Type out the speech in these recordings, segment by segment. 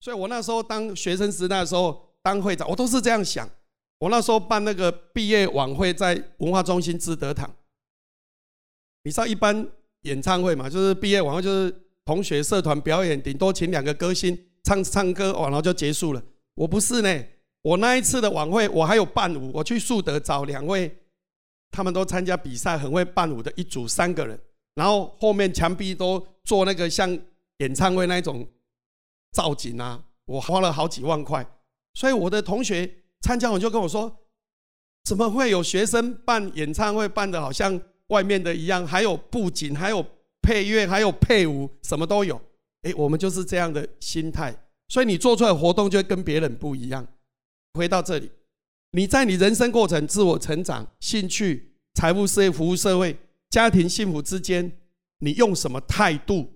所以我那时候当学生时代的时候当会长，我都是这样想。我那时候办那个毕业晚会，在文化中心知德堂。你知道一般演唱会嘛，就是毕业晚会就是同学社团表演，顶多请两个歌星唱唱歌，完了就结束了。我不是呢，我那一次的晚会我还有伴舞，我去树德找两位，他们都参加比赛，很会伴舞的一组三个人，然后后面墙壁都做那个像演唱会那一种造景啊，我花了好几万块，所以我的同学。参加完就跟我说：“怎么会有学生办演唱会办的好像外面的一样？还有布景，还有配乐，还有配舞，什么都有。”哎，我们就是这样的心态，所以你做出来活动就跟别人不一样。回到这里，你在你人生过程、自我成长、兴趣、财务、事业、服务社会、家庭幸福之间，你用什么态度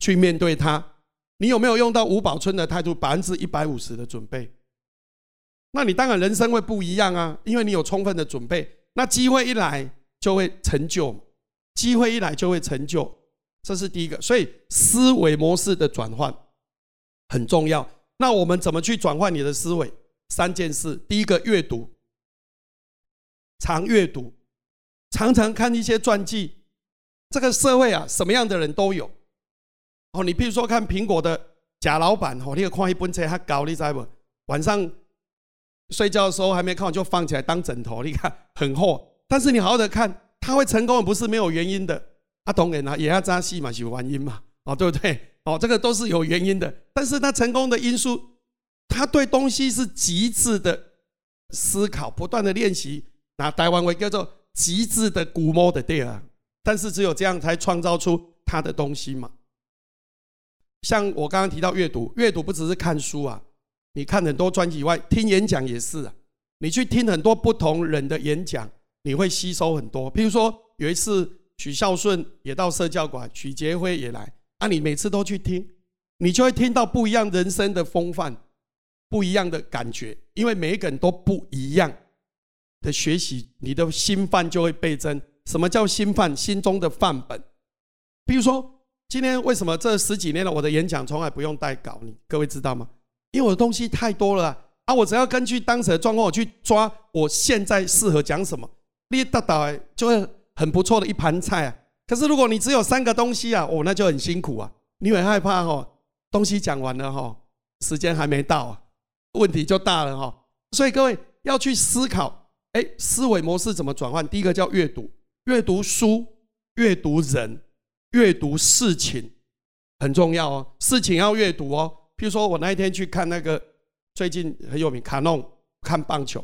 去面对它？你有没有用到吴宝春的态度，百分之一百五十的准备？那你当然人生会不一样啊，因为你有充分的准备。那机会一来就会成就，机会一来就会成就，这是第一个。所以思维模式的转换很重要。那我们怎么去转换你的思维？三件事：第一个，阅读，常阅读，常常看一些传记。这个社会啊，什么样的人都有。哦，你譬如说看苹果的贾老板，哦，你看一本车还高，你知不？晚上。睡觉的时候还没看完就放起来当枕头，你看很厚。但是你好好的看，他会成功不是没有原因的。阿董人啊，也要扎戏嘛，是原因嘛，哦，对不对？哦，这个都是有原因的。但是他成功的因素，他对东西是极致的思考，不断的练习，拿台湾为叫做极致的估摸的对啊。但是只有这样才创造出他的东西嘛。像我刚刚提到阅读，阅读不只是看书啊。你看很多专辑以外，听演讲也是啊。你去听很多不同人的演讲，你会吸收很多。比如说有一次许孝顺也到社教馆，许杰辉也来，啊，你每次都去听，你就会听到不一样人生的风范，不一样的感觉。因为每一个人都不一样的学习，你的心范就会倍增。什么叫心范？心中的范本。比如说今天为什么这十几年了，我的演讲从来不用带稿？你各位知道吗？因为我的东西太多了啊！我只要根据当时的状况，我去抓我现在适合讲什么，你达到就会很不错的一盘菜啊。可是如果你只有三个东西啊，哦，那就很辛苦啊，你会害怕哈，东西讲完了哈，时间还没到啊，问题就大了哈。所以各位要去思考，哎，思维模式怎么转换？第一个叫阅读，阅读书，阅读人，阅读事情，很重要哦。事情要阅读哦。譬如说，我那一天去看那个最近很有名卡弄看棒球，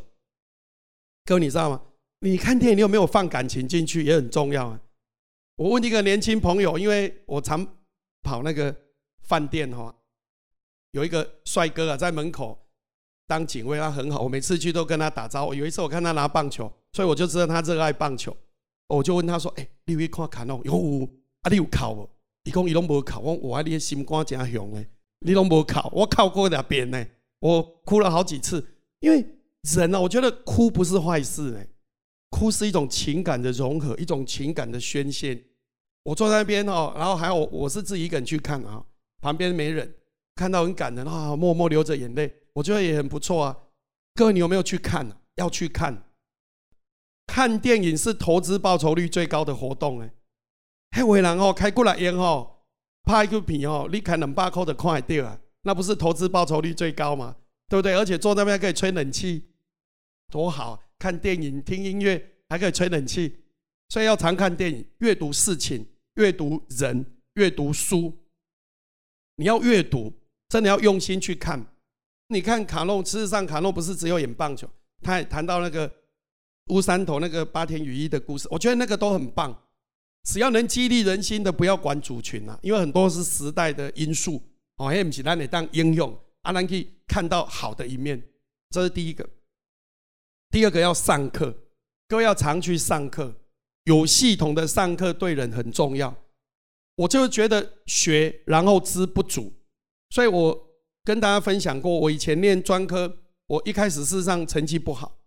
各位你知道吗？你看电影，你有没有放感情进去也很重要啊。我问一个年轻朋友，因为我常跑那个饭店哈，有一个帅哥啊，在门口当警卫，他很好，我每次去都跟他打招呼。有一次我看他拿棒球，所以我就知道他热爱棒球。我就问他说：“哎，你会看卡弄？有啊？你有考不？”伊讲伊拢无哭，我我你的心肝真雄诶。你都没哭，我考过两遍呢。我哭了好几次，因为人呢，我觉得哭不是坏事，哭是一种情感的融合，一种情感的宣泄。我坐在那边哦，然后还有我是自己一个人去看啊，旁边没人，看到很感人啊，默默流着眼泪，我觉得也很不错啊。各位，你有没有去看？要去看，看电影是投资报酬率最高的活动哎。嘿，伟人哦，开过来烟哦。拍一个片哦，你看两百块的快掉啊，那不是投资报酬率最高吗？对不对？而且坐那边可以吹冷气，多好！看电影、听音乐还可以吹冷气，所以要常看电影、阅读事情、阅读人、阅读书。你要阅读，真的要用心去看。你看卡诺，事实上卡诺不是只有演棒球，他还谈到那个乌山头那个八田雨衣的故事，我觉得那个都很棒。只要能激励人心的，不要管族群啊，因为很多是时代的因素哦。还不是咱得当应用，阿兰可以看到好的一面，这是第一个。第二个要上课，各位要常去上课，有系统的上课对人很重要。我就觉得学然后知不足，所以我跟大家分享过，我以前念专科，我一开始事实上成绩不好，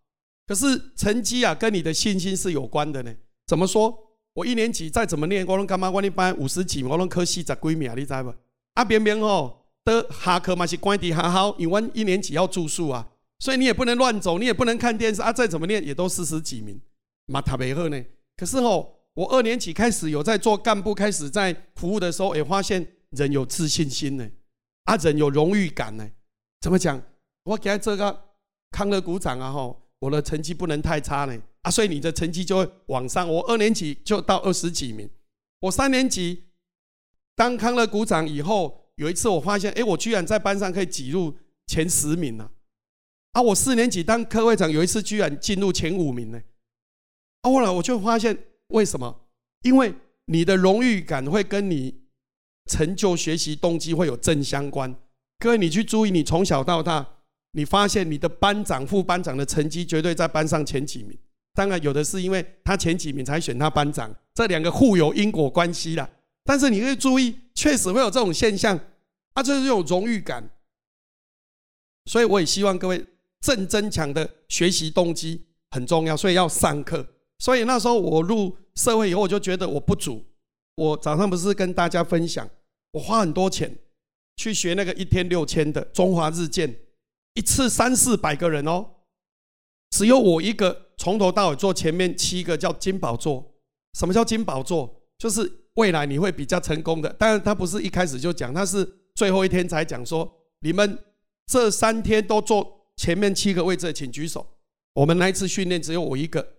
可是成绩啊跟你的信心是有关的呢。怎么说？我一年级再怎么念，我拢干嘛？我一班五十几，我拢考四十几名，你知不？啊，偏偏吼，的下课嘛是关在学校，因为一年级要住宿啊，所以你也不能乱走，你也不能看电视啊。再怎么念也都四十几名，嘛特别好呢。可是哦，我二年级开始有在做干部，开始在服务的时候，也发现人有自信心呢，啊，人有荣誉感呢。怎么讲？我给这个康乐鼓掌啊！吼，我的成绩不能太差呢啊，所以你的成绩就会往上。我二年级就到二十几名，我三年级当康乐鼓掌以后，有一次我发现，哎，我居然在班上可以挤入前十名了。啊，我四年级当科会长，有一次居然进入前五名呢。后来我就发现，为什么？因为你的荣誉感会跟你成就学习动机会有正相关。各位，你去注意，你从小到大，你发现你的班长、副班长的成绩绝对在班上前几名。当然，有的是因为他前几名才选他班长，这两个互有因果关系的。但是你会注意，确实会有这种现象，啊，就是这种荣誉感。所以我也希望各位正增强的学习动机很重要，所以要上课。所以那时候我入社会以后，我就觉得我不足。我早上不是跟大家分享，我花很多钱去学那个一天六千的中华日建，一次三四百个人哦，只有我一个从头到尾做前面七个叫金宝座。什么叫金宝座？就是未来你会比较成功的。当然他不是一开始就讲，他是最后一天才讲说，你们这三天都做前面七个位置，请举手。我们那一次训练只有我一个。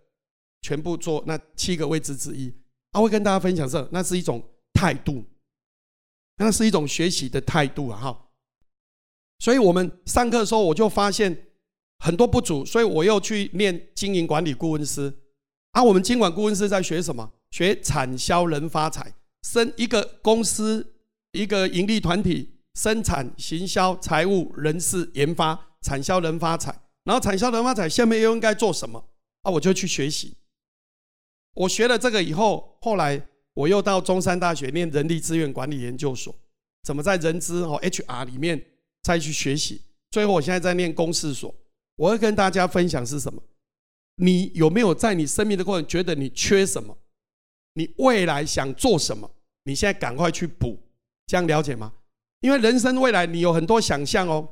全部做那七个位置之一，他会跟大家分享这，那是一种态度，那是一种学习的态度啊！哈，所以我们上课的时候，我就发现很多不足，所以我又去念经营管理顾问师。啊，我们经管顾问师在学什么？学产销人发财，生一个公司一个盈利团体，生产、行销、财务、人事、研发，产销人发财。然后产销人发财下面又应该做什么？啊，我就去学习。我学了这个以后，后来我又到中山大学念人力资源管理研究所，怎么在人资和 HR 里面再去学习？最后我现在在念公事所。我会跟大家分享是什么？你有没有在你生命的过程觉得你缺什么？你未来想做什么？你现在赶快去补，这样了解吗？因为人生未来你有很多想象哦，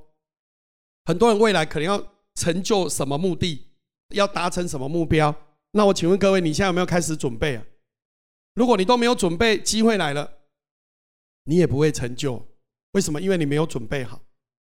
很多人未来可能要成就什么目的，要达成什么目标。那我请问各位，你现在有没有开始准备啊？如果你都没有准备，机会来了，你也不会成就。为什么？因为你没有准备好。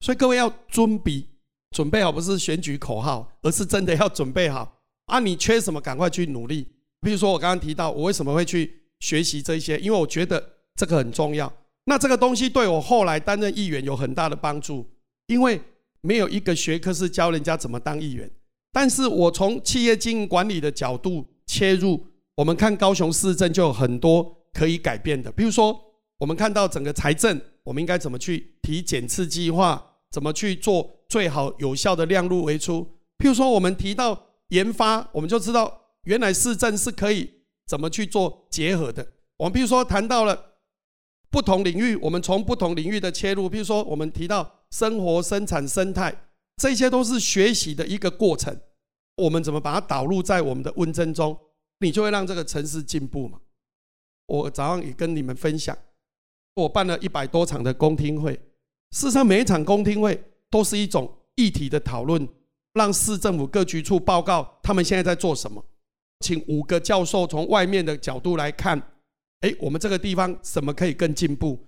所以各位要尊比准备好，不是选举口号，而是真的要准备好。啊，你缺什么，赶快去努力。比如说我刚刚提到，我为什么会去学习这些？因为我觉得这个很重要。那这个东西对我后来担任议员有很大的帮助，因为没有一个学科是教人家怎么当议员。但是我从企业经营管理的角度切入，我们看高雄市政就有很多可以改变的。比如说，我们看到整个财政，我们应该怎么去提检测计划，怎么去做最好有效的量入为出。譬如说，我们提到研发，我们就知道原来市政是可以怎么去做结合的。我们譬如说谈到了不同领域，我们从不同领域的切入，譬如说我们提到生活、生产、生态。这些都是学习的一个过程，我们怎么把它导入在我们的问政中，你就会让这个城市进步嘛。我早上也跟你们分享，我办了一百多场的公听会，事实上每一场公听会都是一种议题的讨论，让市政府各局处报告他们现在在做什么，请五个教授从外面的角度来看，哎，我们这个地方什么可以更进步？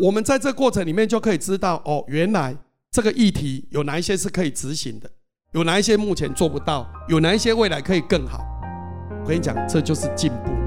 我们在这过程里面就可以知道，哦，原来。这个议题有哪一些是可以执行的？有哪一些目前做不到？有哪一些未来可以更好？我跟你讲，这就是进步。